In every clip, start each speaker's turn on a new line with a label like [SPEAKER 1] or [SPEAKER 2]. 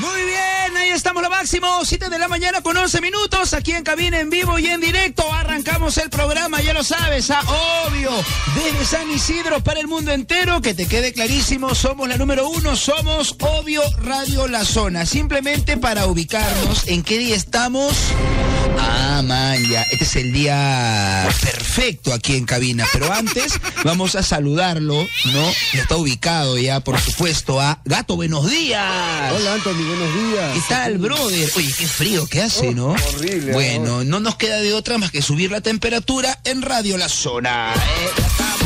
[SPEAKER 1] Muy bien, ahí estamos lo máximo. 7 de la mañana con 11 minutos. Aquí en cabina en vivo y en directo. Arrancamos el programa, ya lo sabes, ah, obvio. Desde San Isidro para el mundo entero. Que te quede clarísimo, somos la número uno. Somos obvio Radio La Zona. Simplemente para ubicarnos en qué día estamos. Ah, man, ya. Este es el día perfecto aquí en cabina. Pero antes vamos a saludarlo, ¿no? Ya está ubicado ya, por supuesto, a Gato Buenos Días.
[SPEAKER 2] Hola, Anthony, buenos días.
[SPEAKER 1] ¿Qué tal, brother? Oye, qué frío que hace,
[SPEAKER 2] Oh,
[SPEAKER 1] ¿no?
[SPEAKER 2] horrible,
[SPEAKER 1] Bueno, no nos queda de otra más que subir la temperatura en Radio La Zona. ¿eh?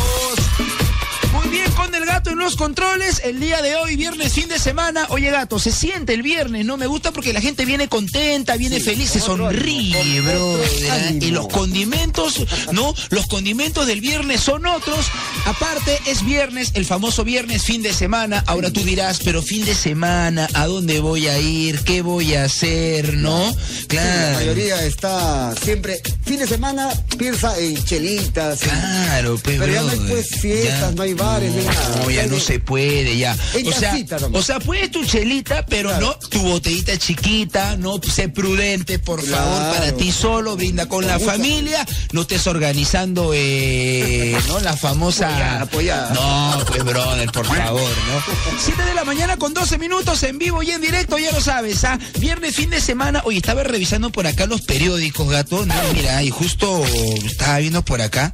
[SPEAKER 1] Con el gato en los controles. El día de hoy, viernes, fin de semana. Oye, gato, se siente el viernes, ¿no? Me gusta porque la gente viene contenta, viene feliz, se
[SPEAKER 2] otro
[SPEAKER 1] sonríe,
[SPEAKER 2] otro
[SPEAKER 1] ¿eh? Y los condimentos, ¿no? Los condimentos del viernes son otros. Aparte, es viernes, el famoso viernes, fin de semana. Ahora tú dirás, pero fin de semana, ¿a dónde voy a ir? ¿Qué voy a hacer? ¿No?
[SPEAKER 2] La
[SPEAKER 1] Claro.
[SPEAKER 2] mayoría está siempre, fin de semana, piensa en chelitas.
[SPEAKER 1] Claro, pues,
[SPEAKER 2] Pero ya no hay, pues, fiestas,
[SPEAKER 1] Ya.
[SPEAKER 2] no hay bares, no.
[SPEAKER 1] No, ya no se puede, ya. O sea, o sea, puedes tu chelita, pero
[SPEAKER 2] Claro.
[SPEAKER 1] no tu botellita chiquita, no sé prudente, por
[SPEAKER 2] Claro.
[SPEAKER 1] favor, para ti solo, brinda con la familia, no estés organizando, eh, ¿no? La famosa...
[SPEAKER 2] Apoyada, apoyada.
[SPEAKER 1] No, pues, brother, por favor, ¿no? 7 de la mañana con 12 minutos en vivo y en directo, ya lo sabes, ¿ah? Viernes, fin de semana. Oye, estaba revisando por acá los periódicos, gato. No, mira, y justo estaba viendo por acá.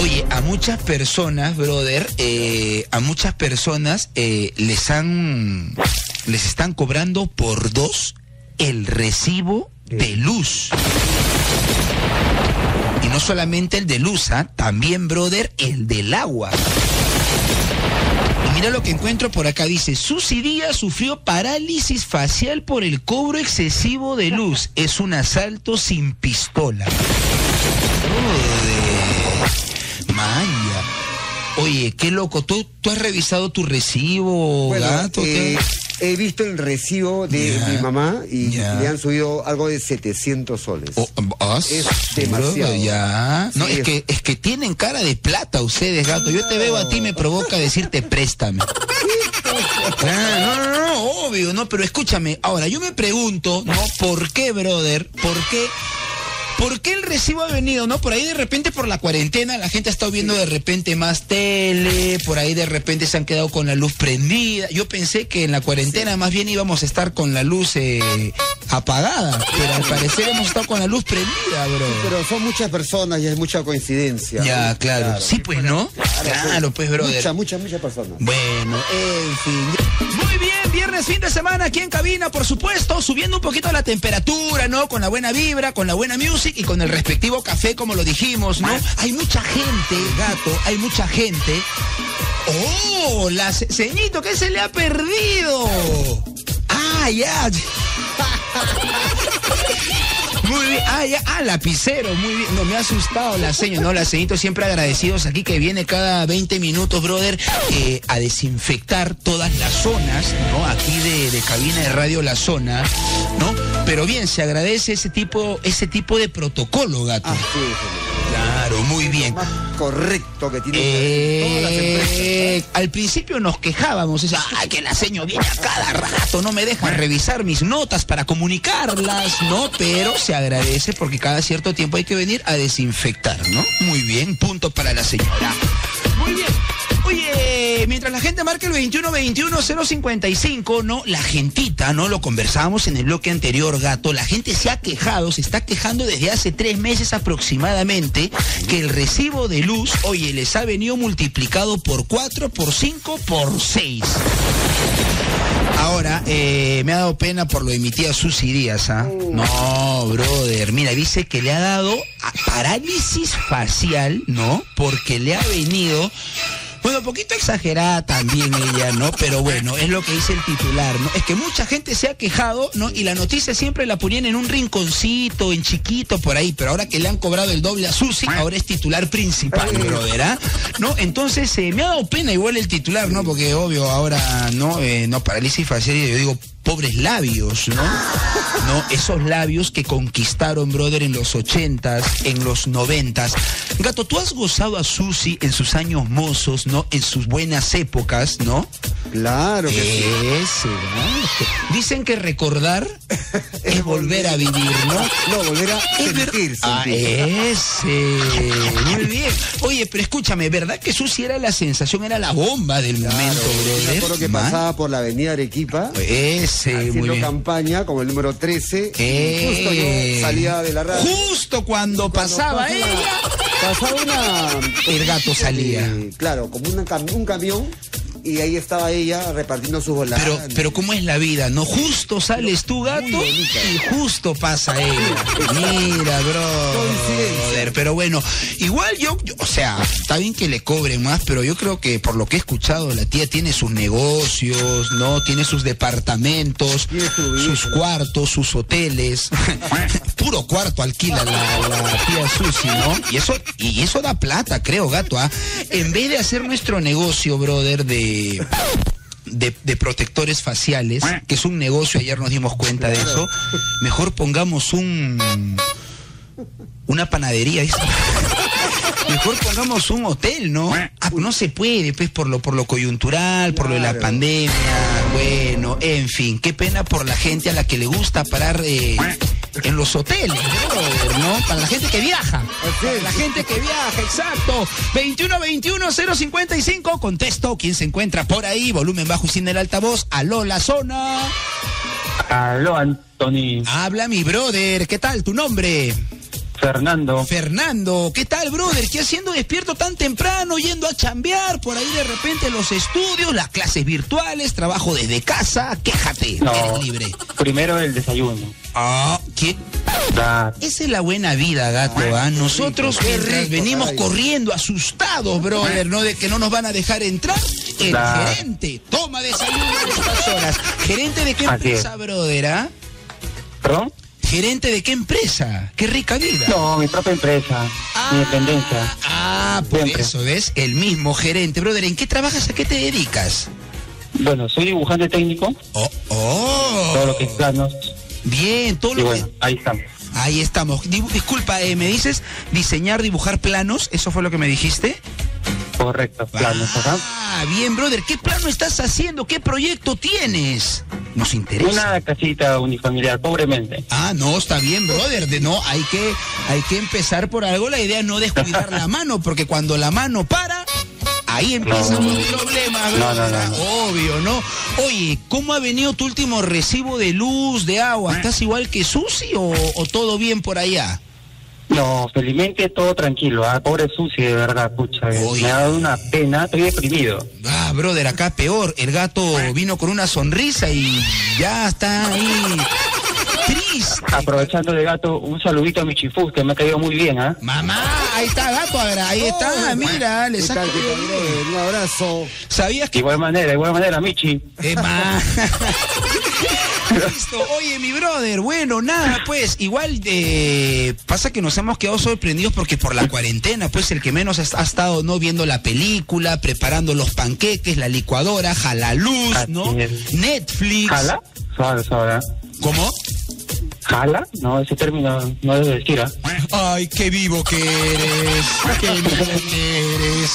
[SPEAKER 1] Oye, a muchas personas, brother, eh, a muchas personas eh, les han, les están cobrando por dos el recibo de luz. Y no solamente el de luz, ¿ah? también, brother, el del agua. Y mira lo que encuentro por acá. Dice, Susy Díaz sufrió parálisis facial por el cobro excesivo de luz. Es un asalto sin pistola. Brother. Maya. Oye, qué loco. ¿Tú, tú has revisado tu recibo,
[SPEAKER 2] Bueno,
[SPEAKER 1] gato? ¿Qué?
[SPEAKER 2] eh, he visto el recibo de mi mamá y le han subido algo de 700 soles.
[SPEAKER 1] Oh, ah,
[SPEAKER 2] es demasiado.
[SPEAKER 1] Ya. No,
[SPEAKER 2] Sí,
[SPEAKER 1] es
[SPEAKER 2] es-
[SPEAKER 1] que, es que tienen cara de plata ustedes, gato. Yo te veo a ti y me provoca decirte préstame. Claro, no, no, no, obvio, no, pero escúchame, ahora yo me pregunto, ¿no? ¿Por qué, brother? ¿Por qué? ¿Por qué el recibo ha venido, no? Por ahí de repente por la cuarentena la gente ha estado viendo de repente más tele, por ahí de repente se han quedado con la luz prendida. Yo pensé que en la cuarentena más bien íbamos a estar con la luz eh, apagada, pero al parecer hemos estado con la luz prendida, bro.
[SPEAKER 2] Pero son muchas personas y es mucha coincidencia.
[SPEAKER 1] Ya, claro. Sí, pues, ¿no? Claro, pues, brother.
[SPEAKER 2] Muchas, muchas, muchas personas.
[SPEAKER 1] Bueno, en fin. Muy bien, viernes, fin de semana aquí en cabina, por supuesto, subiendo un poquito la temperatura, ¿no? Con la buena vibra, con la buena music y con el respectivo café, como lo dijimos, ¿no? Hay mucha gente, gato, hay mucha gente. ¡Oh! La ce- ceñito, ¿qué se le ha perdido? ¡Ah, ya! Muy bien, ah, ya, ah, lapicero, muy bien. No, me ha asustado la seño, no, la ceñito siempre agradecidos aquí que viene cada 20 minutos, brother, eh, a desinfectar todas las zonas, ¿no? Aquí de, cabina de radio La Zona, ¿no? Pero bien, se agradece ese tipo, ese tipo de protocolo, gato.
[SPEAKER 2] Ah,
[SPEAKER 1] Claro, muy bien.
[SPEAKER 2] lo más correcto que tiene todas las empresas.
[SPEAKER 1] Eh, al principio nos quejábamos, o sea, ay, que la seño viene a cada rato, no me dejan revisar mis notas para comunicarlas, ¿no? Pero se agradece porque cada cierto tiempo hay que venir a desinfectar, ¿no? Muy bien, punto para la señora. Muy bien. Oye, mientras la gente marca el 21-21-055, ¿no? La gentita, ¿no? Lo conversábamos en el bloque anterior, gato. La gente se ha quejado, se está quejando desde hace tres meses aproximadamente que el recibo de luz, oye, les ha venido multiplicado por cuatro, por cinco, por seis. Ahora, eh, me ha dado pena por lo de mi tía Susy Díaz, ¿ah? No, brother. Mira, dice que le ha dado a- parálisis facial, ¿no? Porque le ha venido. Bueno, un poquito exagerada también ella, ¿no? Pero bueno, es lo que dice el titular, ¿no? Es que mucha gente se ha quejado, ¿no? Y la noticia siempre la ponían en un rinconcito, en chiquito, por ahí. Pero ahora que le han cobrado el doble a Susi, ahora es titular principal, brother, ¿ah? ¿No? Entonces, eh, me ha dado pena igual el titular, ¿no? Porque obvio, ahora, ¿no? Eh, no, parálisis facial, yo digo, pobres labios, ¿no? ¿No? Esos labios que conquistaron, brother, en los ochentas, en los noventas. Gato, tú has gozado a Susi en sus años mozos, ¿no? En sus buenas épocas, ¿no?
[SPEAKER 2] Claro que sí.
[SPEAKER 1] Ese gato. Dicen que recordar es volver a vivir, ¿no?
[SPEAKER 2] No, volver a sentir,
[SPEAKER 1] Ah, ese. Muy bien. Oye, pero escúchame, ¿verdad que Susi era la sensación, era la bomba del
[SPEAKER 2] Claro,
[SPEAKER 1] momento,
[SPEAKER 2] me
[SPEAKER 1] brother?
[SPEAKER 2] acuerdo que
[SPEAKER 1] Man.
[SPEAKER 2] pasaba por la avenida Arequipa
[SPEAKER 1] Ese, muy
[SPEAKER 2] haciendo
[SPEAKER 1] bien.
[SPEAKER 2] campaña como el número 13.
[SPEAKER 1] Eh.
[SPEAKER 2] Justo yo salía de la radio.
[SPEAKER 1] Justo cuando,
[SPEAKER 2] Cuando
[SPEAKER 1] pasaba
[SPEAKER 2] pasa
[SPEAKER 1] ella.
[SPEAKER 2] una- Pasaba una.
[SPEAKER 1] El gato salía.
[SPEAKER 2] Eh, claro, como una un camión. Y ahí estaba ella repartiendo sus volantes.
[SPEAKER 1] Pero, pero ¿cómo es la vida? ¿No? Justo sales tú, gato, y justo pasa ella. Mira, bro.
[SPEAKER 2] Coincidencia.
[SPEAKER 1] Pero bueno, igual yo, yo- o sea, está bien que le cobren más, pero yo creo que por lo que he escuchado, la tía tiene sus negocios, ¿no? Tiene sus departamentos, sus cuartos, sus hoteles. Puro cuarto alquila la, la tía Susi, ¿no? Y eso, y eso da plata, creo, gato, ¿ah? En vez de hacer nuestro negocio, brother, de de, de protectores faciales, que es un negocio, ayer nos dimos cuenta de eso, mejor pongamos un una panadería. dice. Mejor pongamos un hotel, ¿no? Ah, no se puede, pues, por lo, por lo coyuntural, por lo de la pandemia, bueno, en fin, qué pena por la gente a la que le gusta parar eh, en los hoteles, ¿no? Para la gente que viaja. Para la gente que viaja, exacto. 2121-055, contesto, ¿quién se encuentra por ahí? Volumen bajo y sin el altavoz. Aló, la zona.
[SPEAKER 3] Aló, Anthony.
[SPEAKER 1] Habla mi brother, ¿qué tal tu nombre?
[SPEAKER 3] Fernando.
[SPEAKER 1] Fernando, ¿qué tal, brother? ¿Qué haciendo despierto tan temprano, yendo a chambear por ahí de repente los estudios, las clases virtuales, trabajo desde casa? Quéjate,
[SPEAKER 3] No.
[SPEAKER 1] eres libre.
[SPEAKER 3] Primero el desayuno.
[SPEAKER 1] Ah, ¿qué? Esa es la buena vida, gato, ¿ah? Nosotros
[SPEAKER 2] rico,
[SPEAKER 1] venimos
[SPEAKER 2] caray.
[SPEAKER 1] corriendo, asustados, brother, ¿no? De que no nos van a dejar entrar, el gerente toma desayuno a estas horas. ¿Gerente de qué
[SPEAKER 3] Así
[SPEAKER 1] empresa, brother, ah?
[SPEAKER 3] ¿Perdón?
[SPEAKER 1] ¿Gerente de qué empresa? ¡Qué rica vida!
[SPEAKER 3] No, mi propia empresa. Mi dependencia.
[SPEAKER 1] Ah, por
[SPEAKER 3] Siempre.
[SPEAKER 1] eso, ¿ves? El mismo gerente. Brother, ¿en qué trabajas? ¿A qué te dedicas?
[SPEAKER 3] Bueno, soy dibujante técnico.
[SPEAKER 1] Oh, oh.
[SPEAKER 3] Todo lo que es planos.
[SPEAKER 1] Bien, todo
[SPEAKER 3] Y
[SPEAKER 1] lo
[SPEAKER 3] bueno,
[SPEAKER 1] que...
[SPEAKER 3] ahí estamos.
[SPEAKER 1] Ahí estamos. Dibu- Disculpa, eh, ¿me dices diseñar, dibujar planos? ¿Eso fue lo que me dijiste?
[SPEAKER 3] Correcto, planos, ajá.
[SPEAKER 1] Ah, bien, brother. ¿Qué plano estás haciendo? ¿Qué proyecto tienes? Nos interesa.
[SPEAKER 3] Una casita unifamiliar, pobremente.
[SPEAKER 1] Ah, no, está bien, brother. De no, hay que, hay que empezar por algo. La idea es no descuidar la mano, porque cuando la mano para, ahí empiezan
[SPEAKER 3] No.
[SPEAKER 1] los problemas,
[SPEAKER 3] no, no.
[SPEAKER 1] Obvio, ¿no? Oye, ¿cómo ha venido tu último recibo de luz, de agua? ¿Estás igual que Susi o, o todo bien por allá?
[SPEAKER 3] No, felizmente todo tranquilo. Ah, pobre Susi, de verdad, pucha.
[SPEAKER 1] Uy.
[SPEAKER 3] Me ha dado una pena, estoy deprimido.
[SPEAKER 1] Ah, brother, acá peor. El gato vino con una sonrisa y ya está ahí triste.
[SPEAKER 3] Aprovechando de gato, un saludito a mi chifus, que me ha caído muy bien, ¿ah?
[SPEAKER 1] Mamá, ahí está gato, ahora, ahí está, mira, le
[SPEAKER 2] ¿Qué
[SPEAKER 1] saca?
[SPEAKER 2] Un abrazo.
[SPEAKER 1] ¿Sabías
[SPEAKER 3] De
[SPEAKER 1] que
[SPEAKER 3] igual manera, de igual manera, Michi.
[SPEAKER 1] Eh. Listo. Oye, mi brother, bueno, nada, pues, igual eh, pasa que nos hemos quedado sorprendidos porque por la cuarentena, pues el que menos ha, ha estado no viendo la película, preparando los panqueques, la licuadora, jala luz, ¿no? Netflix.
[SPEAKER 3] ¿Jala?
[SPEAKER 1] ¿Cómo?
[SPEAKER 3] ¿Jala? No, ese término no decir, ¿ah?
[SPEAKER 1] Ay, qué vivo que eres, qué vivo que eres.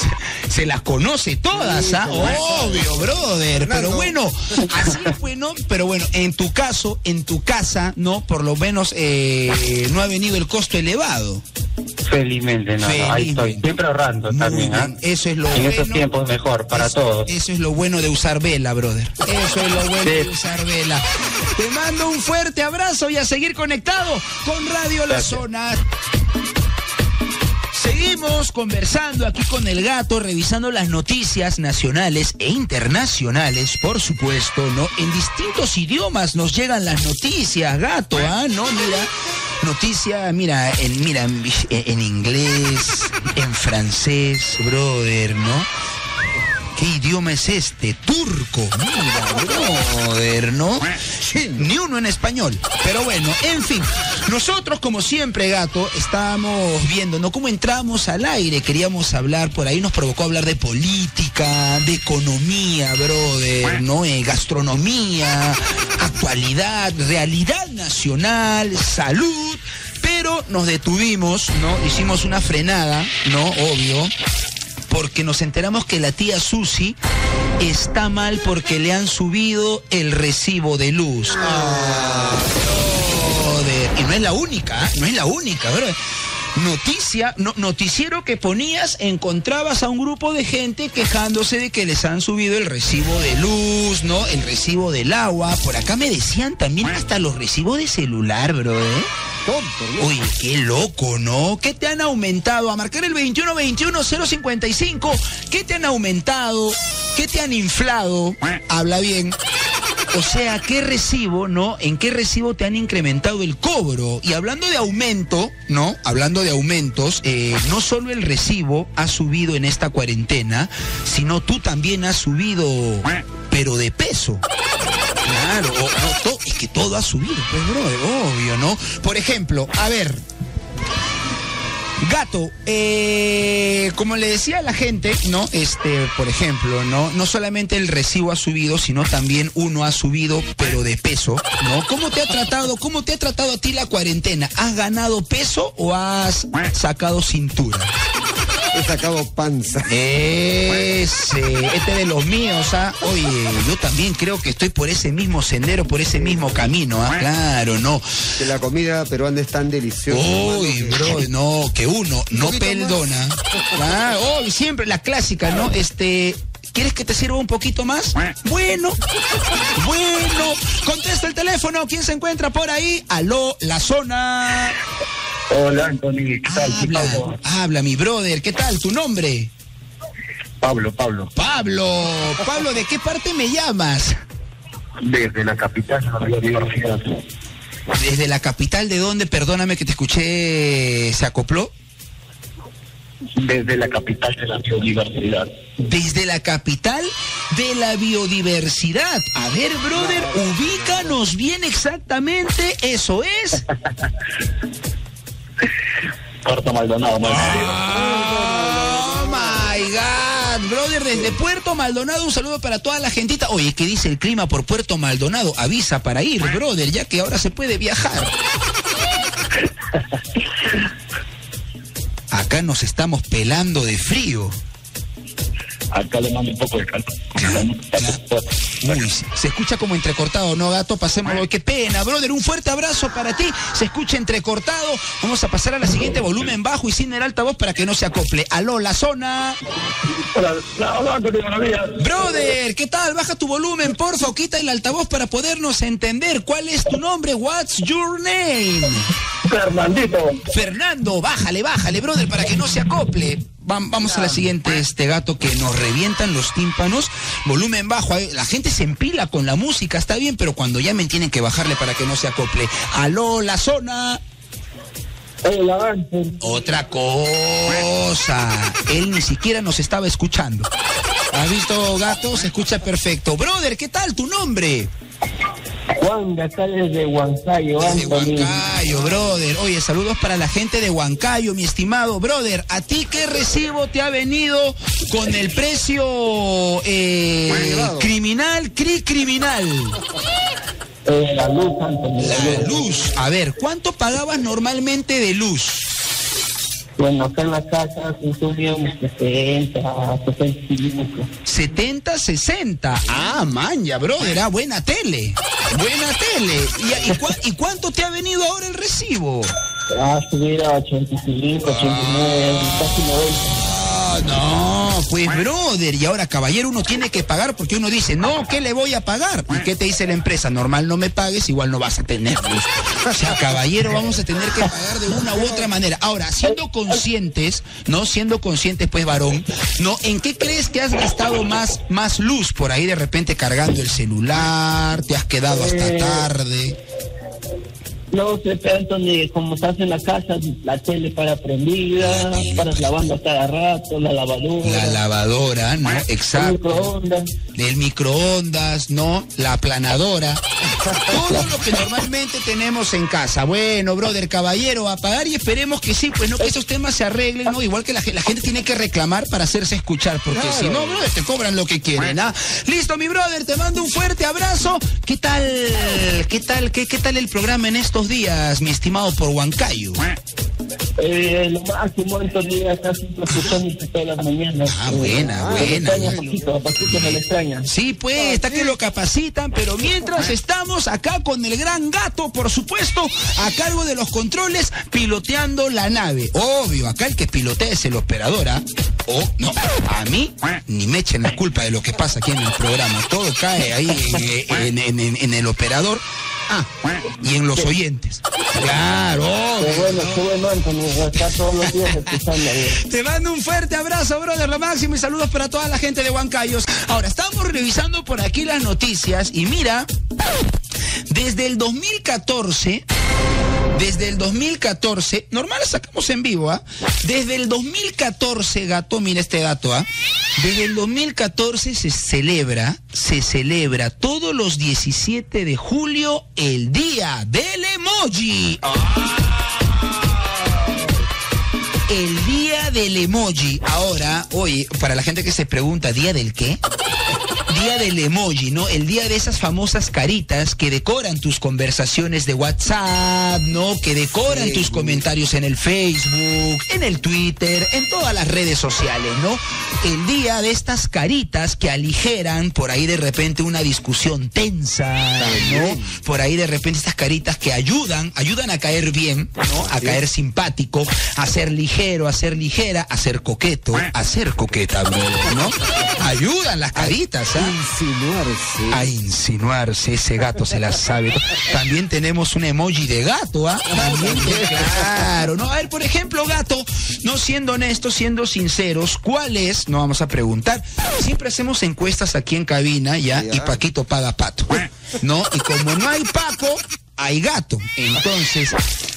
[SPEAKER 1] Se las conoce todas, ¿ah? Obvio, brother. Pero bueno, así fue, ¿no? Pero bueno, en tu caso, en tu casa, ¿no? Por lo menos eh, no ha venido el costo elevado.
[SPEAKER 3] Felizmente, no, no, ahí estoy. Siempre ahorrando
[SPEAKER 1] Muy
[SPEAKER 3] también, ¿ah?
[SPEAKER 1] bien, Eso es lo
[SPEAKER 3] En
[SPEAKER 1] bueno.
[SPEAKER 3] estos tiempos mejor, para
[SPEAKER 1] eso,
[SPEAKER 3] todos.
[SPEAKER 1] Eso es lo bueno de usar vela, brother. Eso es lo bueno
[SPEAKER 3] Sí.
[SPEAKER 1] de usar vela. Te mando un fuerte abrazo y a seguir conectado con Radio La. Zona. Seguimos conversando aquí con el gato, revisando las noticias nacionales e internacionales, por supuesto, ¿no? En distintos idiomas nos llegan las noticias, gato, ¿ah? ¿No? Mira, noticia, mira, en, mira, en, en inglés, en francés, brother, ¿no? ¿Qué idioma es este? Turco. Mira, brother, ¿no? Ni uno en español. Pero bueno, en fin. Nosotros, como siempre, gato, estábamos viendo, ¿no? Cómo entramos al aire. Queríamos hablar, por ahí nos provocó hablar de política, de economía, brother, ¿no? Eh, gastronomía, actualidad, realidad nacional, salud. Pero nos detuvimos, ¿no? Hicimos una frenada, ¿no? Obvio porque nos enteramos que la tía Susi está mal porque le han subido el recibo de luz. Ah, brother. Y no es la única, ¿eh? no es la única, brother noticia, no, noticiero que ponías, encontrabas a un grupo de gente quejándose de que les han subido el recibo de luz, ¿no? El recibo del agua. Por acá me decían también hasta los recibos de celular, bro, ¿eh? Uy, qué loco, ¿no? ¿Qué te han aumentado? A marcar el 2121-055. ¿Qué te han aumentado? ¿Qué te han inflado? Habla bien. O sea, ¿qué recibo, no? ¿En qué recibo te han incrementado el cobro? Y hablando de aumento, ¿no? Hablando de aumentos, eh, no solo el recibo ha subido en esta cuarentena, sino tú también has subido, pero de peso. Claro, no, es que todo ha subido, pues, bro, obvio, ¿no? Por ejemplo, a ver, Gato, eh, como le decía a la gente, ¿no? Este, por ejemplo, ¿no? No solamente el recibo ha subido, sino también uno ha subido, pero de peso, ¿no? ¿Cómo te ha tratado, cómo te ha tratado a ti la cuarentena? ¿Has ganado peso o has sacado cintura?
[SPEAKER 2] He sacado panza.
[SPEAKER 1] Ese, este de los míos, ¿ah? Oye, yo también creo que estoy por ese mismo sendero, por ese mismo camino, ¿ah? Claro, no.
[SPEAKER 2] Que la comida peruana es tan deliciosa.
[SPEAKER 1] Uy, bro, no, que uno no perdona. Ah, oh, siempre la clásica, ¿no? Este, ¿Quieres que te sirva un poquito más? Bueno, bueno. Contesta el teléfono. ¿Quién se encuentra por ahí? Aló, la zona.
[SPEAKER 3] Hola, Anthony. ¿Qué tal?
[SPEAKER 1] Habla, habla, mi brother. ¿Qué tal? ¿Tu nombre?
[SPEAKER 3] Pablo, Pablo.
[SPEAKER 1] Pablo. Pablo, ¿de qué parte me llamas?
[SPEAKER 3] Desde la capital de la biodiversidad.
[SPEAKER 1] ¿Desde la capital de dónde? Perdóname que te escuché. ¿Se acopló?
[SPEAKER 3] Desde la capital de la biodiversidad.
[SPEAKER 1] Desde la capital de la biodiversidad. A ver, brother, ubícanos bien exactamente. Eso es.
[SPEAKER 3] Puerto Maldonado,
[SPEAKER 1] Oh my God, brother, desde Puerto Maldonado, un saludo para toda la gentita. Oye, ¿qué dice el clima por Puerto Maldonado? Avisa para ir, brother, ya que ahora se puede viajar. Acá nos estamos pelando de frío
[SPEAKER 3] acá le mando un poco de calor.
[SPEAKER 1] Uy, se escucha como entrecortado, ¿no, gato? Pasémoslo. Qué pena, brother. Un fuerte abrazo para ti. Se escucha entrecortado. Vamos a pasar a la siguiente volumen bajo y sin el altavoz para que no se acople. Aló, la zona.
[SPEAKER 3] Hola, hola,
[SPEAKER 1] Brother, ¿qué tal? Baja tu volumen, porfa, o quita el altavoz para podernos entender. ¿Cuál es tu nombre? What's your name?
[SPEAKER 3] Fernandito.
[SPEAKER 1] Fernando, bájale, bájale, brother, para que no se acople. Vamos a la siguiente, este gato que nos revientan los tímpanos, volumen bajo. La gente se empila con la música, está bien, pero cuando llamen tienen que bajarle para que no se acople. Aló, la zona. Otra cosa. Él ni siquiera nos estaba escuchando. ¿Has visto, gato? Se escucha perfecto. Brother, ¿qué tal tu nombre?
[SPEAKER 3] Juan, de acá desde Huancayo.
[SPEAKER 1] Desde Huancayo, brother. Oye, saludos para la gente de Huancayo, mi estimado brother. ¿A ti qué recibo te ha venido con el precio eh, criminal, cri criminal?
[SPEAKER 3] Eh, la luz,
[SPEAKER 1] La luz. A ver, ¿cuánto pagabas normalmente de luz?
[SPEAKER 3] Bueno, acá en la casa consumíamos 70, 65.
[SPEAKER 1] 70, 60. Ah, man, ya, brother, ah, buena tele. Buena tele. ¿Y, y, cuánto te ha venido ahora el recibo?
[SPEAKER 3] Ah, subir a 85, 89, casi 90.
[SPEAKER 1] No, pues brother, y ahora caballero uno tiene que pagar porque uno dice, no, ¿qué le voy a pagar? ¿Y qué te dice la empresa? Normal no me pagues, igual no vas a tener. O sea, caballero, vamos a tener que pagar de una u otra manera. Ahora, siendo conscientes, ¿no? Siendo conscientes, pues varón, ¿no? ¿En qué crees que has gastado más, más luz por ahí de repente cargando el celular? ¿Te has quedado hasta eh, tarde?
[SPEAKER 3] No sé, Anthony, como estás en la casa, la tele para prendida, para lavando cada rato, la lavadora.
[SPEAKER 1] La lavadora, ¿no? Exacto. El microondas. El microondas, ¿no? La aplanadora. Todo lo que normalmente tenemos en casa. Bueno, brother, caballero, a pagar y esperemos que sí, pues no, que esos temas se arreglen, ¿no? Igual que la, gente tiene que reclamar para hacerse escuchar, porque si no, brother, te cobran lo que quieren, ¿ah? Listo, mi brother, te mando un fuerte abrazo. ¿Qué tal? ¿Qué tal? ¿Qué, qué tal el programa en estos días, mi estimado por Huancayo?
[SPEAKER 3] Eh, lo máximo, acá siempre escuchándote todas las mañanas.
[SPEAKER 1] Ah, buena, buena.
[SPEAKER 3] me lo extraña.
[SPEAKER 1] Sí, pues, está que lo capacitan, pero mientras estamos acá con el gran gato, por supuesto, a cargo de los controles, piloteando la nave. Obvio, acá el que pilotea es el operador, ¿ah? O, no, a mí ni me echen la culpa de lo que pasa aquí en el programa. Todo cae ahí en, en- en- en el operador. Ah, y en los oyentes. Claro,
[SPEAKER 3] Qué bueno, qué bueno, Anthony, está todos los días escuchando.
[SPEAKER 1] Te mando un fuerte abrazo, brother, lo máximo y saludos para toda la gente de Huancayos. Ahora, estamos revisando por aquí las noticias y mira, desde el 2014, desde el 2014, normal la sacamos en vivo, ¿ah? Desde el 2014, gato, mira este dato, ¿ah? Desde el 2014 se celebra, se celebra todos los 17 de julio el Día del Emoji. El día del emoji. Ahora, oye, para la gente que se pregunta, ¿día del qué? Día del emoji, ¿no? El día de esas famosas caritas que decoran tus conversaciones de WhatsApp, ¿no? Que decoran tus comentarios en el Facebook, en el Twitter, en todas las redes sociales, ¿no? El día de estas caritas que aligeran por ahí de repente una discusión tensa, ¿no? Por ahí de repente estas caritas que ayudan, ayudan a caer bien, ¿no? A caer simpático, a ser ligero, a ser ligera, a ser coqueto, a ser coqueta, ¿no? Ayudan las caritas, ¿ah?
[SPEAKER 2] Insinuarse.
[SPEAKER 1] A insinuarse, ese gato se la sabe. También tenemos un emoji de gato, ¿ah? Claro, ¿no? A ver, por ejemplo, gato, no siendo honestos, siendo sinceros, ¿cuál es? No vamos a preguntar. Siempre hacemos encuestas aquí en cabina, ¿ya?
[SPEAKER 2] Ya.
[SPEAKER 1] Y Paquito paga pato, ¿no? Y como no hay Paco, hay gato. Entonces,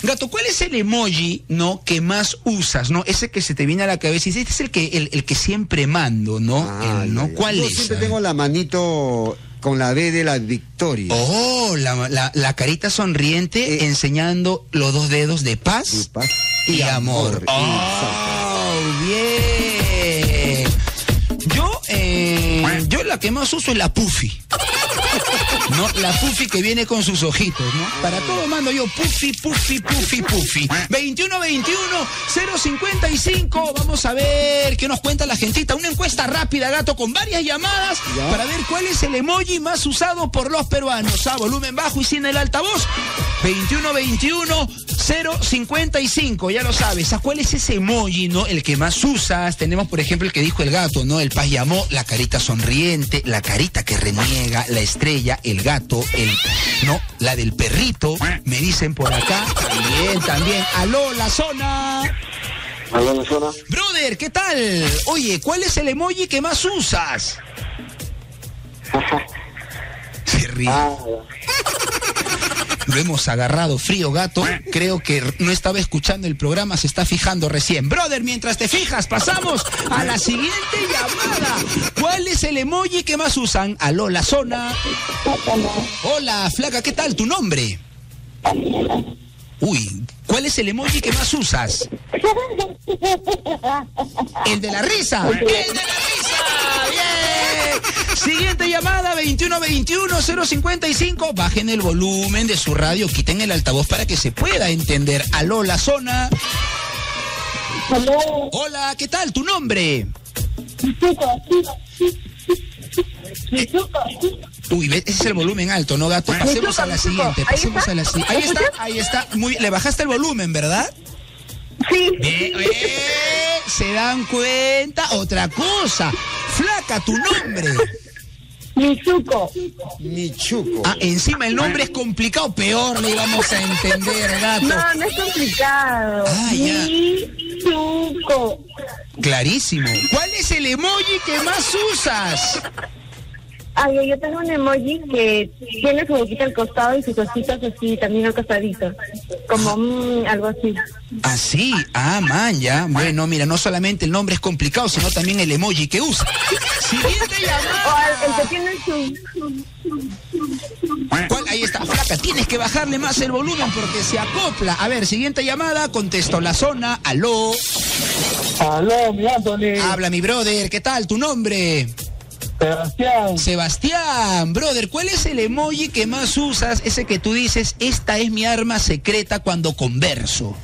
[SPEAKER 1] gato, ¿cuál es el emoji, no, que más usas, no? Ese que se te viene a la cabeza y dices, este es el que, el, el que siempre mando, ¿no?
[SPEAKER 2] Ah,
[SPEAKER 1] El, ¿no? ¿Cuál
[SPEAKER 2] Yo
[SPEAKER 1] es?
[SPEAKER 2] siempre tengo la manito con la B de la victoria.
[SPEAKER 1] Oh, la, la- la carita sonriente
[SPEAKER 2] Eh.
[SPEAKER 1] enseñando los dos dedos de paz
[SPEAKER 2] Y paz
[SPEAKER 1] y,
[SPEAKER 2] y
[SPEAKER 1] amor.
[SPEAKER 2] amor.
[SPEAKER 1] Oh, bien. La que más uso es la Puffy. No, la Puffy que viene con sus ojitos, ¿no? Para todo mando yo Puffy, Puffy, Puffy, Puffy. 2121-055. Vamos a ver qué nos cuenta la gentita. Una encuesta rápida, gato, con varias llamadas
[SPEAKER 2] Ya.
[SPEAKER 1] para ver cuál es el emoji más usado por los peruanos. A volumen bajo y sin el altavoz. 2121-055. Ya lo sabes. ¿A cuál es ese emoji, no? El que más usas. Tenemos, por ejemplo, el que dijo el gato, ¿no? El paz llamó, la carita sonriente, la carita que reniega, la estrella, el gato, el. No, la del perrito. Me dicen por acá. También, también. Aló, la zona.
[SPEAKER 3] ¿Alguna zona?
[SPEAKER 1] Brother, ¿qué tal? Oye, ¿cuál es el emoji que más usas? Se ríe.
[SPEAKER 3] Ah,
[SPEAKER 1] Lo hemos agarrado frío, gato. Creo que no estaba escuchando el programa, se está fijando recién. Brother, mientras te fijas, pasamos a la siguiente llamada. ¿Cuál es el emoji que más usan? Aló, la zona. Hola, flaca, ¿qué tal? ¿Tu nombre? Uy, ¿cuál es el emoji que más usas? El de la risa. El de la risa. Bien. Siguiente llamada 2121-055. Bajen el volumen de su radio, quiten el altavoz para que se pueda entender. Aló, la zona. Hola, ¿qué tal? ¿Tu nombre? Uy, ese es el volumen alto, ¿no, gato? Pasemos a la siguiente, pasemos a la siguiente. Ahí está, ahí está. Muy, le bajaste el volumen, ¿verdad?
[SPEAKER 4] Sí,
[SPEAKER 1] Bien, bien. ¿Se dan cuenta? Otra cosa. Flaca, tu nombre.
[SPEAKER 4] Mizuko.
[SPEAKER 2] Michuco.
[SPEAKER 1] Ah, encima el nombre es complicado. Peor le íbamos a entender, gato.
[SPEAKER 4] No, no es complicado.
[SPEAKER 1] Ah, ya.
[SPEAKER 4] Mizuko.
[SPEAKER 1] Clarísimo. ¿Cuál es el emoji que más usas?
[SPEAKER 4] Ay, yo tengo un emoji que tiene su boquita al costado y sus ojitos así, también al costadito. Como mm, algo así.
[SPEAKER 1] Así, ah, man, ya. Bueno, mira, no solamente el nombre es complicado, sino también el emoji que usa. Siguiente
[SPEAKER 4] O
[SPEAKER 1] llamada.
[SPEAKER 4] el, el que tiene su...
[SPEAKER 1] ¿Cuál? Ahí está, flaca. Tienes que bajarle más el volumen porque se acopla. A ver, siguiente llamada. Contesto la zona. Aló.
[SPEAKER 3] aló, mi Anthony.
[SPEAKER 1] Habla mi brother. ¿Qué tal? ¿Tu nombre?
[SPEAKER 3] Sebastián.
[SPEAKER 1] Sebastián, brother, ¿cuál es el emoji que más usas? Ese que tú dices, esta es mi arma secreta cuando converso.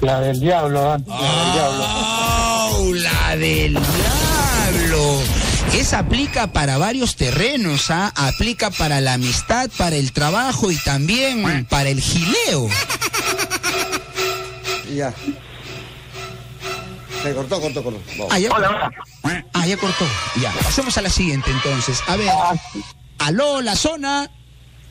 [SPEAKER 3] La del diablo, antes la del diablo.
[SPEAKER 1] ¡Oh, la del diablo! Esa aplica para varios terrenos, ¿ah? Aplica para la amistad, para el trabajo y también para el gileo.
[SPEAKER 2] Ya. Se cortó, cortó, cortó. Vamos.
[SPEAKER 1] Ah, ya,
[SPEAKER 3] Hola, hola.
[SPEAKER 1] ah, ya cortó. Ya, pasemos a la siguiente entonces. A ver. Aló, la zona.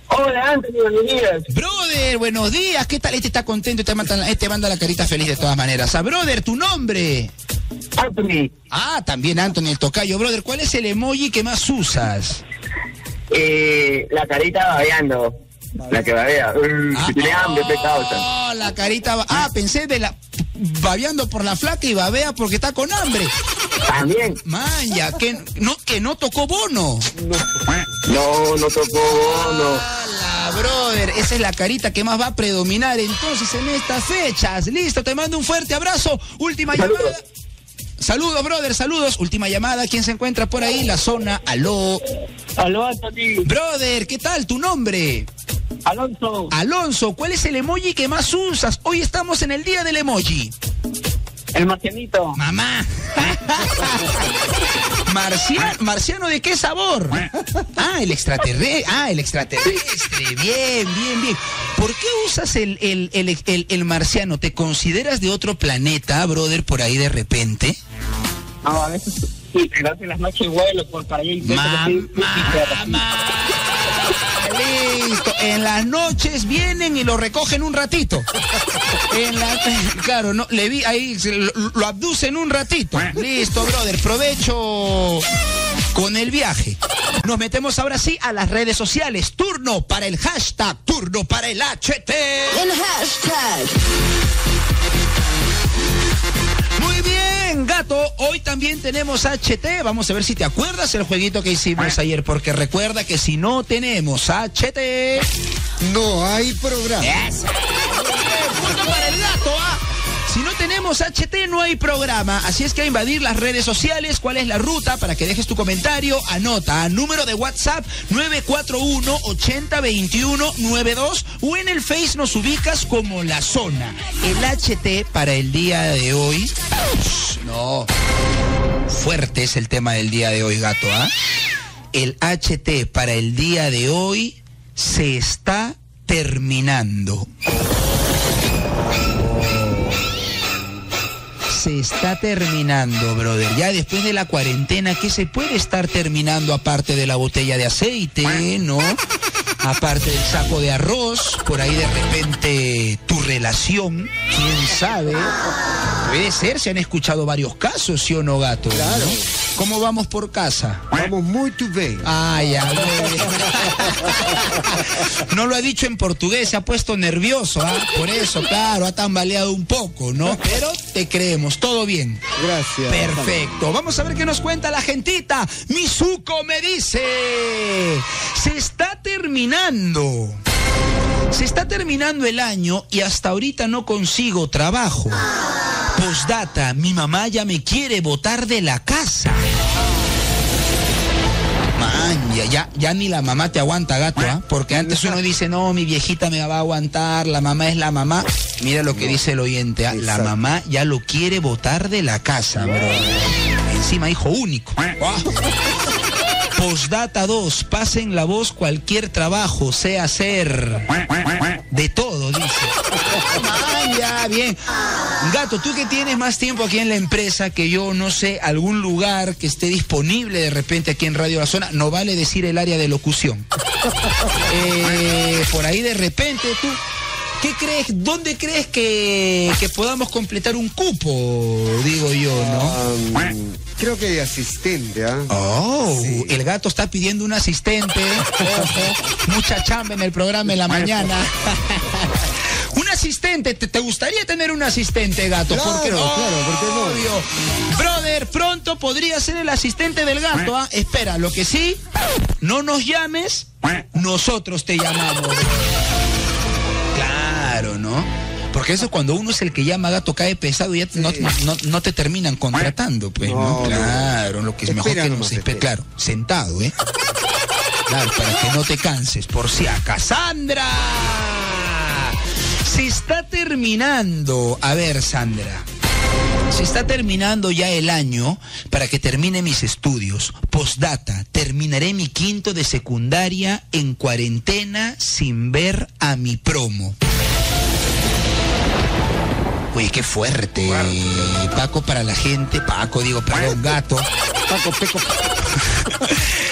[SPEAKER 3] Hola, Anthony, buenos días.
[SPEAKER 1] Brother, buenos días. ¿Qué tal? Este está contento, este manda, este manda la carita feliz de todas maneras. A brother, tu nombre.
[SPEAKER 3] Anthony,
[SPEAKER 1] Ah, también Anthony el tocayo. Brother, ¿cuál es el emoji que más usas?
[SPEAKER 3] eh, la carita babeando. La que babea.
[SPEAKER 1] Ah,
[SPEAKER 3] tiene hambre,
[SPEAKER 1] oh,
[SPEAKER 3] pecado.
[SPEAKER 1] la carita. Ah, pensé de la. babeando por la flaca y babea porque está con hambre.
[SPEAKER 3] También.
[SPEAKER 1] Manja, que no, que no tocó bono.
[SPEAKER 3] No, no tocó, no.
[SPEAKER 1] Ala, brother, esa es la carita que más va a predominar entonces en estas fechas. Listo, te mando un fuerte abrazo. Última
[SPEAKER 3] Saludos.
[SPEAKER 1] llamada. Saludos, brother, saludos. Última llamada. ¿Quién se encuentra por ahí? La zona. Aló.
[SPEAKER 3] Aló, Anthony.
[SPEAKER 1] Brother, ¿qué tal? ¿Tu nombre?
[SPEAKER 3] Alonso.
[SPEAKER 1] Alonso, ¿cuál es el emoji que más usas? Hoy estamos en el día del emoji.
[SPEAKER 3] El marcianito.
[SPEAKER 1] Mamá. Marciano, marciano de qué sabor? Ah, el extraterrestre. Ah, el extraterrestre. Bien, bien, bien. ¿Por qué usas el, el, el, el- el marciano? ¿Te consideras de otro planeta, brother, por ahí de repente?
[SPEAKER 3] No, a veces sí, pero las noches vuelo por para allá y
[SPEAKER 1] Mamá. Listo. En las noches vienen y lo recogen un ratito. Claro, no, le vi ahí, lo, lo abducen un ratito. Listo, brother. Provecho con el viaje. Nos metemos ahora sí a las redes sociales. Turno para el hashtag, turno para el HT.
[SPEAKER 5] El hashtag.
[SPEAKER 1] Gato. Hoy también tenemos HT. Vamos a ver si te acuerdas el jueguito que hicimos ayer, porque recuerda que si no tenemos HT.
[SPEAKER 2] No hay programa.
[SPEAKER 1] Punto para el gato, ¿ah? Si no tenemos HT no hay programa, así es que a invadir las redes sociales, ¿cuál es la ruta para que dejes tu comentario? Anota, número de WhatsApp 941 8021 92 o en el Face nos ubicas como La Zona. El HT para el día de hoy, no, fuerte es el tema del día de hoy, gato, ¿ah? El HT para el día de hoy se está terminando. Se está terminando, brother. Ya después de la cuarentena, ¿qué se puede estar terminando aparte de la botella de aceite, no? Aparte del saco de arroz, por ahí de repente tu relación, quién sabe. Puede ser, se han escuchado varios casos, ¿sí o no, gato?
[SPEAKER 2] Claro.
[SPEAKER 1] ¿no? ¿Cómo vamos por casa?
[SPEAKER 2] Vamos muy bien.
[SPEAKER 1] Ya. güey. No lo ha dicho en portugués, se ha puesto nervioso, ¿ah? Por eso, claro, ha tambaleado un poco, ¿no? Pero te creemos, todo bien.
[SPEAKER 2] Gracias.
[SPEAKER 1] Perfecto. Vamos a ver qué nos cuenta la gentita. Mizuko me dice, se está terminando. Se está terminando el año y hasta ahorita no consigo trabajo. Postdata, mi mamá ya me quiere botar de la casa. Man, ya, ya, ya ni la mamá te aguanta, gato, ¿ah? Porque antes uno dice, no, mi viejita me va a aguantar, la mamá es la mamá. Mira lo que dice el oyente, ¿ah? La mamá ya lo quiere botar de la casa, bro. Encima hijo único. Postdata 2, pasen la voz cualquier trabajo, sea hacer de todo, dice. Ah, ya, bien. Gato, tú que tienes más tiempo aquí en la empresa que yo, no sé, algún lugar que esté disponible de repente aquí en Radio La Zona, no vale decir el área de locución. Eh, por ahí de repente tú, ¿qué crees? ¿Dónde crees que, que podamos completar un cupo? Digo yo, ¿no?
[SPEAKER 2] Am, creo que hay asistente, ¿ah?
[SPEAKER 1] Oh,
[SPEAKER 2] Sí.
[SPEAKER 1] el gato está pidiendo un asistente. Mucha chamba en el programa en la mañana. un asistente, ¿te, te gustaría tener un asistente, gato?
[SPEAKER 2] Claro,
[SPEAKER 1] ¿Por qué no?
[SPEAKER 2] claro, ¿por qué no?
[SPEAKER 1] Obvio. Brother, pronto podría ser el asistente del gato, ¿ah? Espera, lo que sí, no nos llames, nosotros te llamamos. ¿No? Porque eso cuando uno es el que llama gato cae pesado y ya no, no- no te terminan contratando, pues, ¿no?
[SPEAKER 2] No, no.
[SPEAKER 1] Claro, lo que es mejor que espe-
[SPEAKER 2] espera.
[SPEAKER 1] claro, sentado, ¿eh? Claro, para que no te canses, por si acaso. ¡Sandra! Se está terminando. A ver, Sandra. Se está terminando ya el año para que termine mis estudios. Postdata, terminaré mi quinto de secundaria en cuarentena sin ver a mi promo. Oye, qué fuerte. Paco para la gente. Paco, digo, perdón, gato.
[SPEAKER 2] Paco, Peco.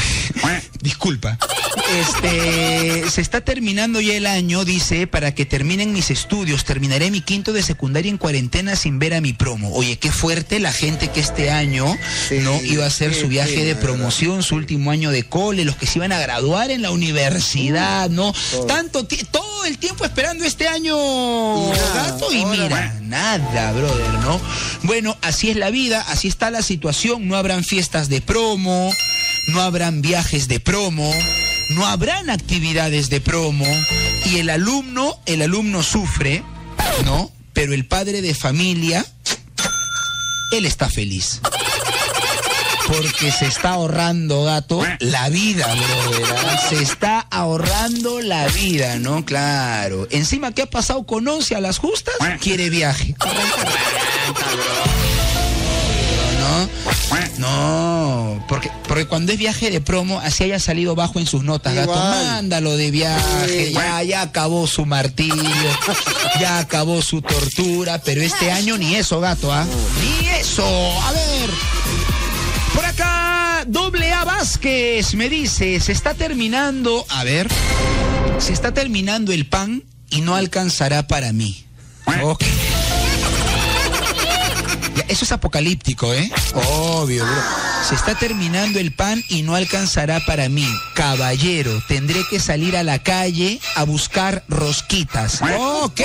[SPEAKER 1] Disculpa. Este, se está terminando ya el año, dice, para que terminen mis estudios. Terminaré mi quinto de secundaria en cuarentena sin ver a mi promo. Oye, qué fuerte la gente que este año
[SPEAKER 2] Sí,
[SPEAKER 1] no iba a hacer su viaje
[SPEAKER 2] pena,
[SPEAKER 1] de promoción, su último año de cole, los que se iban a graduar en la universidad, ¿no? Tanto ti- todo el tiempo esperando este año
[SPEAKER 2] Y nada,
[SPEAKER 1] gato y
[SPEAKER 2] ahora
[SPEAKER 1] mira, nada, brother, ¿no? Bueno, así es la vida, así está la situación, no habrán fiestas de promo, no habrán viajes de promo, no habrán actividades de promo y el alumno, el alumno sufre, ¿no? Pero el padre de familia, él está feliz. Porque se está ahorrando, gato, la vida, brother. ¿ah? Se está ahorrando la vida, ¿no? Claro. Encima, ¿qué ha pasado con Once a las justas? Quiere viaje. ¿No? No, porque, porque cuando es viaje de promo, así haya salido bajo en sus notas, gato,
[SPEAKER 2] Igual.
[SPEAKER 1] mándalo de viaje,
[SPEAKER 2] Sí.
[SPEAKER 1] ya, ya acabó su martirio, ya acabó su tortura, pero este año ni eso, gato, ¿ah? Ni eso. A ver. Por acá, doble A Vázquez me dice, se está terminando, a ver, se está terminando el pan y no alcanzará para mí. Ok. Eso es apocalíptico, ¿eh? Obvio, bro. Se está terminando el pan y no alcanzará para mí. Caballero, tendré que salir a la calle a buscar rosquitas. Ok.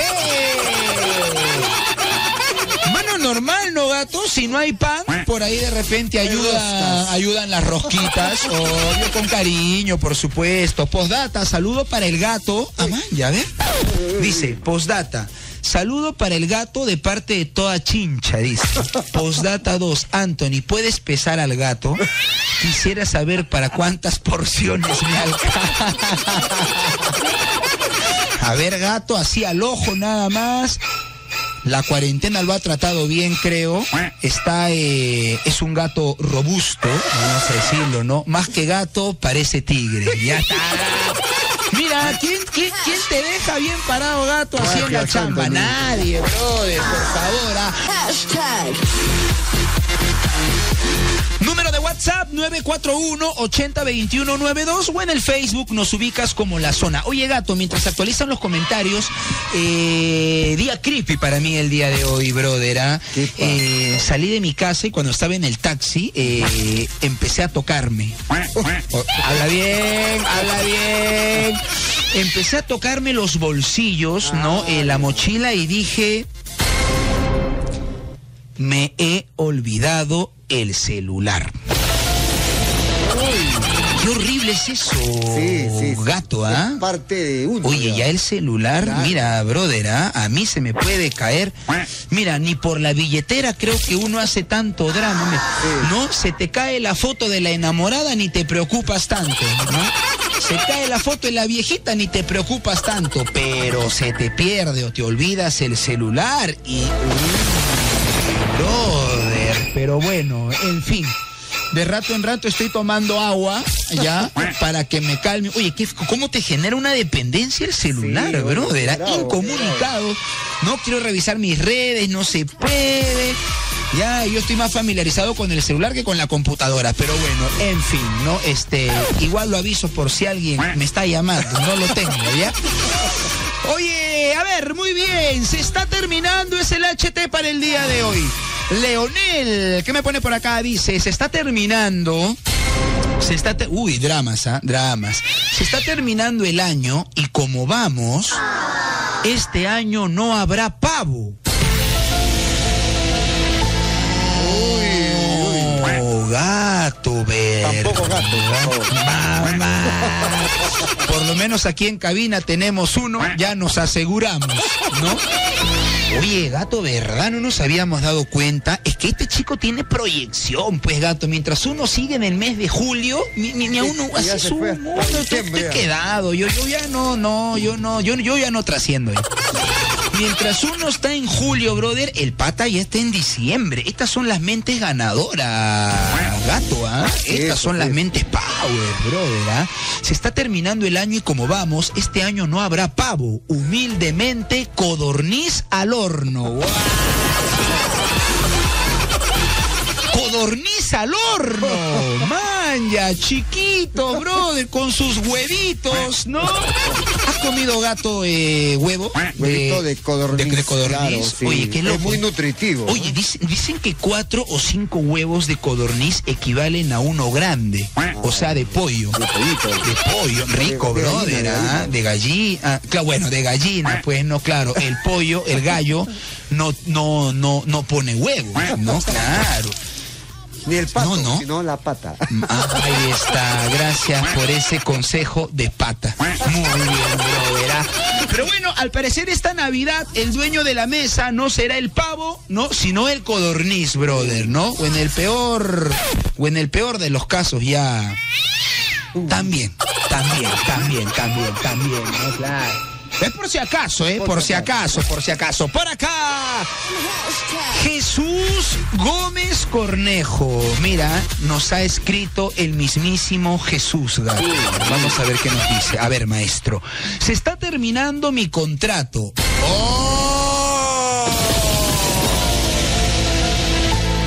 [SPEAKER 1] Mano normal, ¿no, gato? Si no hay pan, por ahí de repente ayuda, ayudan las rosquitas. Obvio, con cariño, por supuesto. Postdata, saludo para el gato. Ah, man, ya ver. Dice, postdata. Saludo para el gato de parte de toda chincha, dice. Postdata 2. Anthony, ¿puedes pesar al gato? Quisiera saber para cuántas porciones me alcanza. A ver, gato, así al ojo nada más. La cuarentena lo ha tratado bien, creo. Está, eh, es un gato robusto, vamos a decirlo, ¿no? Más que gato, parece tigre. Ya está. Mira, ¿quién, quién, quién te deja bien parado, gato, así en la
[SPEAKER 2] Gracias,
[SPEAKER 1] chamba? Nadie, brother, por favor. ah. WhatsApp 941-802192 o en el Facebook nos ubicas como La Zona. Oye gato, mientras actualizan los comentarios, eh, día creepy para mí el día de hoy, brother. ¿ah? Eh, salí de mi casa y cuando estaba en el taxi eh, empecé a tocarme. Oh, habla bien, habla bien. Empecé a tocarme los bolsillos, ¿no? Eh, la mochila y dije, me he olvidado el celular. Qué horrible es eso,
[SPEAKER 2] Sí, sí, sí.
[SPEAKER 1] gato, ¿ah?
[SPEAKER 2] Parte de uno.
[SPEAKER 1] Oye, ya el celular,
[SPEAKER 2] Claro.
[SPEAKER 1] mira, brother, ¿ah? a mí se me puede caer. Mira, ni por la billetera creo que uno hace tanto drama. ¿No? Se te cae la foto de la enamorada, ni te preocupas tanto, ¿no? Se cae la foto de la viejita, ni te preocupas tanto. Pero se te pierde o te olvidas el celular y. Brother, pero bueno, en fin. De rato en rato estoy tomando agua, ya, para que me calme. Oye, ¿qué, ¿cómo te genera una dependencia el celular,
[SPEAKER 2] Sí,
[SPEAKER 1] brother?
[SPEAKER 2] bravo,
[SPEAKER 1] Incomunicado. No quiero revisar mis redes, no se puede. Ya, yo estoy más familiarizado con el celular que con la computadora, pero bueno, en fin, ¿no? Este, igual lo aviso por si alguien me está llamando, no lo tengo, ¿ya? Oye, a ver, muy bien, se está terminando es el HT para el día de hoy. Leonel, ¿qué me pone por acá? Dice, se está terminando. Se está te- Uy, dramas, ¿ah? Dramas. Se está terminando el año y como vamos, este año no habrá pavo. Oh, gato, ver.
[SPEAKER 2] Tampoco gato.
[SPEAKER 1] Mamá. Por lo menos aquí en cabina tenemos uno, ya nos aseguramos, ¿no? Oye, gato, ¿verdad? No nos habíamos dado cuenta. Es que este chico tiene proyección, pues, gato. Mientras uno sigue en el mes de julio, ni, ni- ni a uno así su
[SPEAKER 2] fue
[SPEAKER 1] uno,
[SPEAKER 2] hasta
[SPEAKER 1] estoy- quedado. Yo, yo ya no, no, yo no, yo, yo ya no trasciendo. ya. Mientras uno está en julio, brother, el pata ya está en diciembre. Estas son las mentes ganadoras, gato, ¿ah? Estas
[SPEAKER 2] Eso,
[SPEAKER 1] son las mentes power, brother, ¿ah? Se está terminando el año y como vamos, este año no habrá pavo. Humildemente, codorniz al horno. Codorniz al horno, manja, chiquito, brother, con sus huevitos, ¿no? ¿Has comido gato eh, huevo?
[SPEAKER 2] Huevito de codorniz.
[SPEAKER 1] De, de codorniz.
[SPEAKER 2] claro, sí.
[SPEAKER 1] Oye, qué loco.
[SPEAKER 2] Es muy nutritivo. ¿no?
[SPEAKER 1] Oye, dicen, dicen que cuatro o cinco huevos de codorniz equivalen a uno grande, o sea, de pollo.
[SPEAKER 2] De pollito.
[SPEAKER 1] De pollo, rico,
[SPEAKER 2] De- de
[SPEAKER 1] brother,
[SPEAKER 2] gallina, de
[SPEAKER 1] ¿ah?
[SPEAKER 2] gallina.
[SPEAKER 1] de gallina. ah, claro, bueno, de gallina, pues no, claro. El pollo, el gallo, no, no, no, no pone huevo, no, claro.
[SPEAKER 2] Ni el pato,
[SPEAKER 1] No, no.
[SPEAKER 2] sino la pata.
[SPEAKER 1] Ah, ahí está, gracias por ese consejo de pata. Muy bien, brother. ah. Pero bueno, al parecer esta Navidad el dueño de la mesa no será el pavo, no, sino el codorniz, brother, ¿no? O en el peor, o en el peor de los casos ya. También, también, también, también, también, ¿no? Claro. Es por si acaso, ¿eh? Por, si acaso, por si acaso. Por acá. Jesús Gómez Cornejo. Mira, nos ha escrito el mismísimo Jesús Gato. Vamos a ver qué nos dice. A ver, maestro. Se está terminando mi contrato. ¡Oh!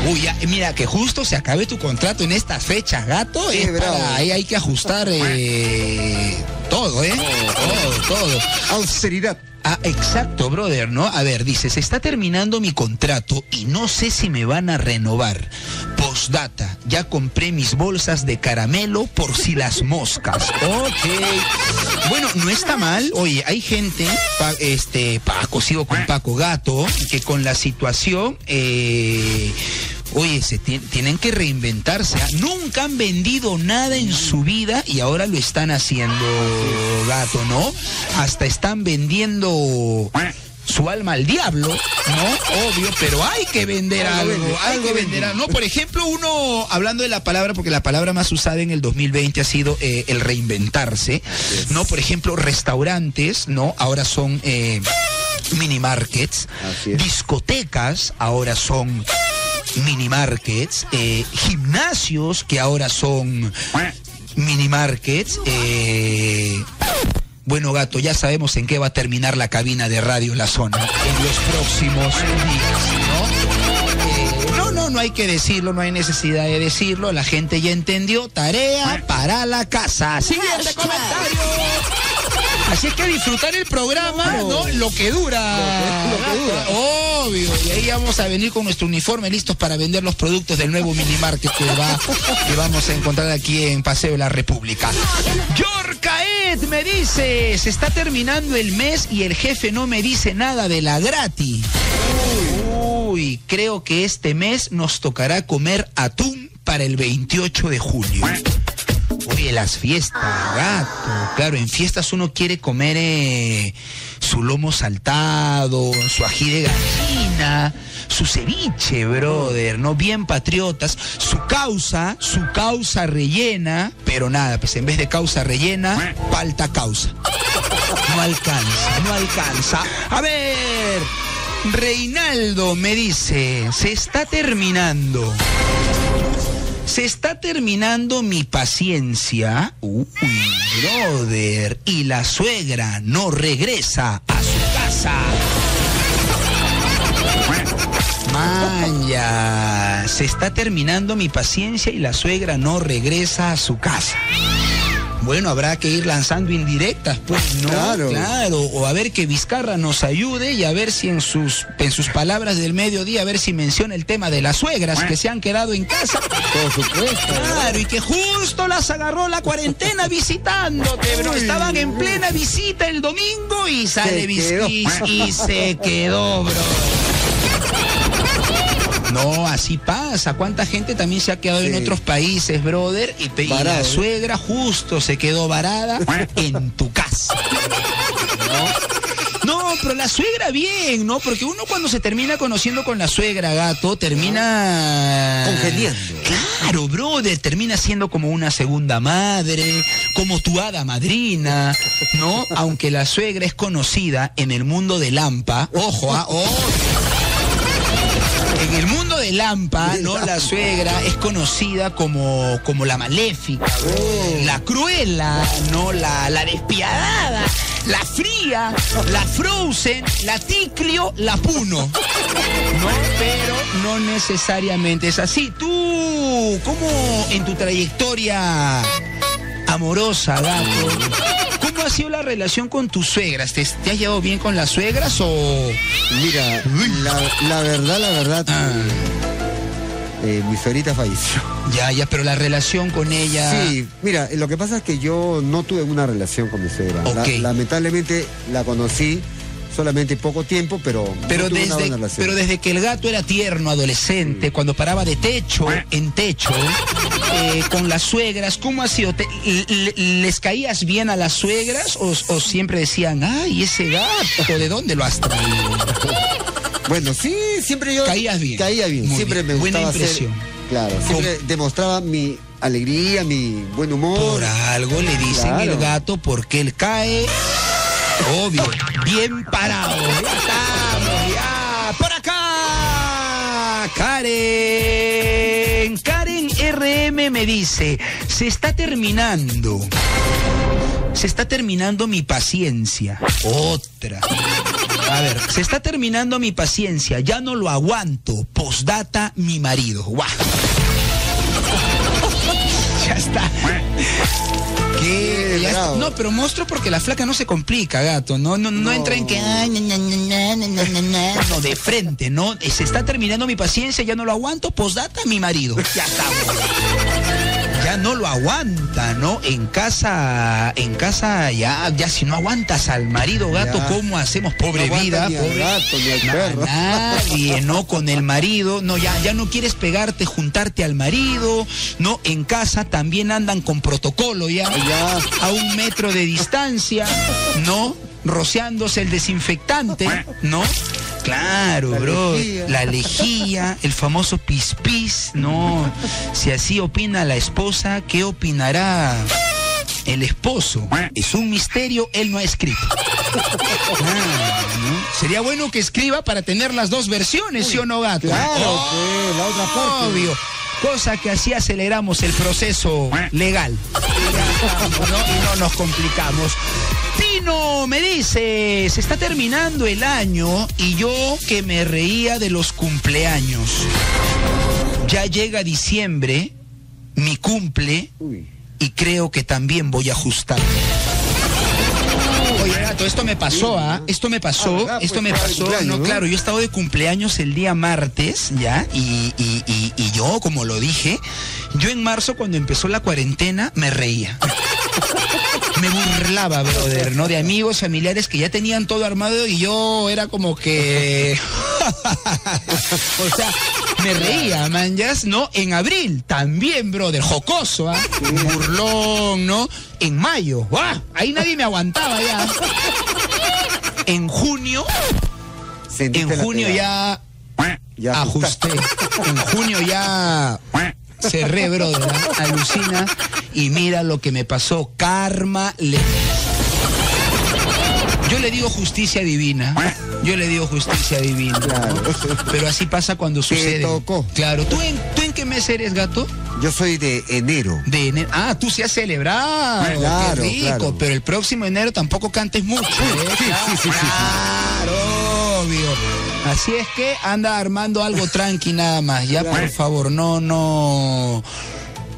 [SPEAKER 1] Uy, ya, mira, que justo se acabe tu contrato en estas fechas, gato.
[SPEAKER 2] Sí,
[SPEAKER 1] es
[SPEAKER 2] bravo.
[SPEAKER 1] para- ahí hay que ajustar eh, todo, ¿eh? Todo, todo.
[SPEAKER 2] Austeridad.
[SPEAKER 1] Ah, exacto, brother, ¿no? A ver, dice, se está terminando mi contrato y no sé si me van a renovar. Postdata, ya compré mis bolsas de caramelo por si las moscas. Ok. Bueno, no está mal. Oye, hay gente, pa- este, Paco, sigo con Paco Gato, que con la situación, eh, Oye, se ti- tienen que reinventarse. ¿ah? Nunca han vendido nada en su vida y ahora lo están haciendo, gato, ¿no? Hasta están vendiendo su alma al diablo, ¿no? Obvio, pero hay que vender
[SPEAKER 2] Algo
[SPEAKER 1] hay
[SPEAKER 2] algo
[SPEAKER 1] que
[SPEAKER 2] vende.
[SPEAKER 1] vender algo. No, por ejemplo, uno, hablando de la palabra, porque la palabra más usada en el 2020 ha sido eh, el reinventarse, ¿no? Por ejemplo, restaurantes, ¿no? Ahora son eh, mini markets, discotecas ahora son mini markets, eh, gimnasios que ahora son mini markets, eh, bueno, gato, ya sabemos en qué va a terminar la cabina de Radio La Zona en los próximos días, ¿no? Eh, no, no, no hay que decirlo, no hay necesidad de decirlo, la gente ya entendió, tarea para la casa. Siguiente comentario. Así es que disfrutar el programa, ¿no? Lo que dura.
[SPEAKER 2] Lo que- lo que dura.
[SPEAKER 1] Obvio. Y ahí vamos a venir con nuestro uniforme listos para vender los productos del nuevo mini market que, va, que vamos a encontrar aquí en Paseo de la República. Yorcaet me dice, se está terminando el mes y el jefe no me dice nada de la gratis. Uy, creo que este mes nos tocará comer atún para el 28 de julio. Oye, las fiestas, gato. Claro, en fiestas uno quiere comer eh, su lomo saltado, su ají de gallina, su ceviche, brother, ¿no? Bien patriotas. Su causa, su causa rellena, pero nada, pues en vez de causa rellena, falta causa. No alcanza, no alcanza. A ver, Reinaldo me dice, se está terminando. Se está terminando mi paciencia. Uy, brother. Y la suegra no regresa a su casa. Maya, se está terminando mi paciencia y la suegra no regresa a su casa. Bueno, habrá que ir lanzando indirectas, pues, ¿no?
[SPEAKER 2] Claro.
[SPEAKER 1] Claro, o a ver que Vizcarra nos ayude y a ver si en sus, en sus palabras del mediodía, a ver si menciona el tema de las suegras que se han quedado en casa.
[SPEAKER 2] Por supuesto.
[SPEAKER 1] Claro, y que justo las agarró la cuarentena visitándote, bro. Estaban en plena visita el domingo y sale. Vizquis y se quedó, bro. No, así pasa. ¿Cuánta gente también se ha quedado en otros países, brother? Y, y la suegra justo se quedó varada en tu casa. ¿No? No, pero la suegra bien, ¿no? Porque uno cuando se termina conociendo con la suegra, gato, termina...
[SPEAKER 2] Congeniando.
[SPEAKER 1] Claro, brother, termina siendo como una segunda madre, como tu hada madrina, ¿no? Aunque la suegra es conocida en el mundo de Lampa, ojo, ah, ojo. De Lampa, ¿no? La suegra es conocida como, como la maléfica, la cruela, ¿no? La, la despiadada, la fría, la frozen, la ticlio, la puno. ¿No? Pero no necesariamente es así. Tú, ¿cómo en tu trayectoria amorosa, gato? ¿Cómo ha sido la relación con tus suegras? ¿Te, te has llevado bien con las suegras o...?
[SPEAKER 2] Mira, la, la verdad, la verdad,
[SPEAKER 1] Ah.
[SPEAKER 2] eh, mi suegrita falleció.
[SPEAKER 1] Ya, ya, pero la relación con ella...
[SPEAKER 2] Sí, mira, eh, lo que pasa es que yo no tuve una relación con mi suegra. La-
[SPEAKER 1] Ok.
[SPEAKER 2] lamentablemente la conocí solamente poco tiempo, pero,
[SPEAKER 1] Pero
[SPEAKER 2] no tuve una
[SPEAKER 1] desde,
[SPEAKER 2] buena
[SPEAKER 1] pero desde que el gato era tierno, adolescente, cuando paraba de techo en techo, eh, con las suegras, ¿cómo ha sido? ¿Te- le- ¿Les caías bien a las suegras o, o siempre decían, ay, ese gato, ¿de dónde lo has traído?
[SPEAKER 2] Bueno, sí, siempre yo...
[SPEAKER 1] Caías bien.
[SPEAKER 2] Caía bien,
[SPEAKER 1] Muy
[SPEAKER 2] siempre
[SPEAKER 1] bien.
[SPEAKER 2] me
[SPEAKER 1] Buena
[SPEAKER 2] gustaba
[SPEAKER 1] impresión.
[SPEAKER 2] hacer- Claro, siempre demostraba mi alegría, mi buen humor.
[SPEAKER 1] Por algo le dicen
[SPEAKER 2] Claro.
[SPEAKER 1] el gato porque él cae, obvio, bien parado. Estamos. Por acá, Karen. Karen RM me dice, se está terminando. Se está terminando mi paciencia. Otra. A ver, se está terminando mi paciencia. Ya no lo aguanto. Postdata, mi marido. Guau. No, pero monstruo porque la flaca no se complica, gato. No, no, no, entra en que. No, de frente, ¿no? Eh, Se está terminando mi paciencia, ya no lo aguanto. Postdata, mi marido. Ya estamos. Ya no lo aguanta, ¿no? En casa, en casa, ya, ya si no aguantas al marido, gato,
[SPEAKER 2] Ya.
[SPEAKER 1] ¿cómo hacemos? Pobre
[SPEAKER 2] No
[SPEAKER 1] vida,
[SPEAKER 2] ni
[SPEAKER 1] pobre.
[SPEAKER 2] gato, ni al
[SPEAKER 1] Na-
[SPEAKER 2] perro.
[SPEAKER 1] Nadie, ¿no? Con el marido, no, ya, ya no quieres pegarte, juntarte al marido, ¿no? En casa también andan con protocolo ya,
[SPEAKER 2] Ya.
[SPEAKER 1] a un metro de distancia, ¿no? Rociándose el desinfectante, ¿no? Claro,
[SPEAKER 2] La
[SPEAKER 1] bro.
[SPEAKER 2] lejía.
[SPEAKER 1] La lejía, el famoso pis pis, ¿no? Si así opina la esposa, ¿qué opinará el esposo? Es un misterio, él no ha escrito. Claro, ¿no? Sería bueno que escriba para tener las dos versiones, ¿sí o no, gato?
[SPEAKER 2] Claro,
[SPEAKER 1] Oh,
[SPEAKER 2] pues, la otra parte.
[SPEAKER 1] Obvio. Cosa que así aceleramos el proceso legal. ¿no? Y no nos complicamos. Tino me dice, se está terminando el año y yo que me reía de los cumpleaños. Ya llega diciembre, mi cumple, y creo que también voy a ajustar. Oye, gato, esto me pasó, ¿ah? Esto me
[SPEAKER 2] Ah,
[SPEAKER 1] pasó, esto
[SPEAKER 2] Pues
[SPEAKER 1] me pasó. No,
[SPEAKER 2] ¿no?
[SPEAKER 1] claro, yo he estado de cumpleaños el día martes, ¿ya? Y, y- y- y yo, como lo dije, yo en marzo, cuando empezó la cuarentena, me reía. Me burlaba, brother, ¿no? De amigos, familiares que ya tenían todo armado y yo era como que. o sea, me reía, man, ¿no? En abril, también, brother, jocoso, ¿ah? Burlón, ¿no? En mayo, ¡guau! Ahí nadie me aguantaba ya. En junio,
[SPEAKER 2] Sentiste
[SPEAKER 1] en junio
[SPEAKER 2] pegada.
[SPEAKER 1] ya
[SPEAKER 2] Ya
[SPEAKER 1] ajusté. En junio ya cerré, brother. ¿ah? Alucina. Y mira lo que me pasó. Karma le. Yo le digo justicia divina. Yo le digo justicia divina.
[SPEAKER 2] Claro.
[SPEAKER 1] Pero así pasa cuando sucede.
[SPEAKER 2] tocó.
[SPEAKER 1] Claro. ¿Tú en, ¿Tú en qué mes eres, gato?
[SPEAKER 2] Yo soy de enero.
[SPEAKER 1] De enero. Ah, tú sí has celebrado.
[SPEAKER 2] Claro,
[SPEAKER 1] qué rico.
[SPEAKER 2] claro.
[SPEAKER 1] Pero el próximo enero tampoco cantes mucho. ¿eh?
[SPEAKER 2] Sí, sí, sí, sí, sí.
[SPEAKER 1] Así es que anda armando algo tranqui nada más. Ya, por favor, no, no.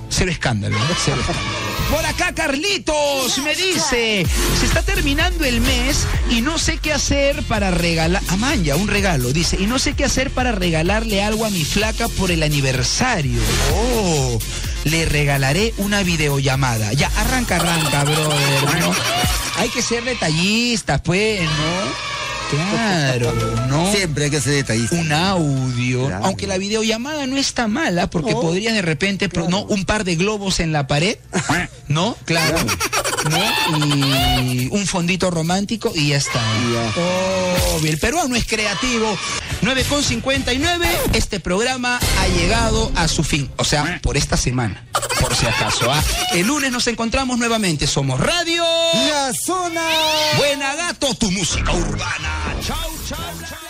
[SPEAKER 1] Cero escándalo, ¿eh? Cero escándalo. Por acá Carlitos me dice, se está terminando el mes y no sé qué hacer para regalar, Amaya, un regalo, dice, y no sé qué hacer para regalarle algo a mi flaca por el aniversario. Oh, le regalaré una videollamada. Ya, arranca, arranca, brother, ¿no? Hay que ser detallistas, pues, ¿no? Claro, ¿no?
[SPEAKER 2] Siempre hay que ser detallista.
[SPEAKER 1] un audio,
[SPEAKER 2] Claro.
[SPEAKER 1] aunque la videollamada no está mala, porque
[SPEAKER 2] No.
[SPEAKER 1] podrías de repente, pro- ¿no? Un par de globos en la pared, ¿no? Claro. ¿No? Y un fondito romántico y ya está. Obvio, el peruano es creativo. 9.59, este programa ha llegado a su fin. O sea, por esta semana, por si acaso. ¿ah? El lunes nos encontramos nuevamente. Somos Radio
[SPEAKER 2] La zona.
[SPEAKER 1] Buena Gato, tu música urbana. Chau, chau, chau.